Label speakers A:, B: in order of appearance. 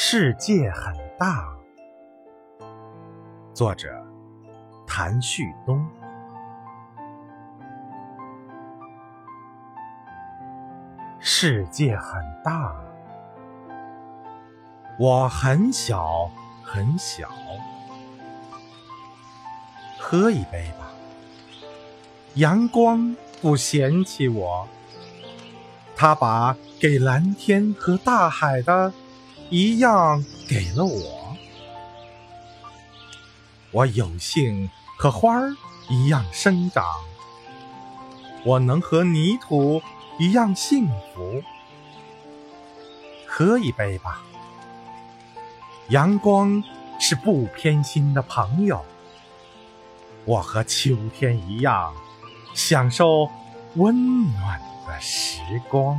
A: 世界很大。作者：谭旭东。世界很大，我很小很小。喝一杯吧，阳光不嫌弃我，他把给蓝天和大海的。一样给了我，我有幸和花儿一样生长，我能和泥土一样幸福。喝一杯吧，阳光是不偏心的朋友，我和秋天一样享受温暖的时光。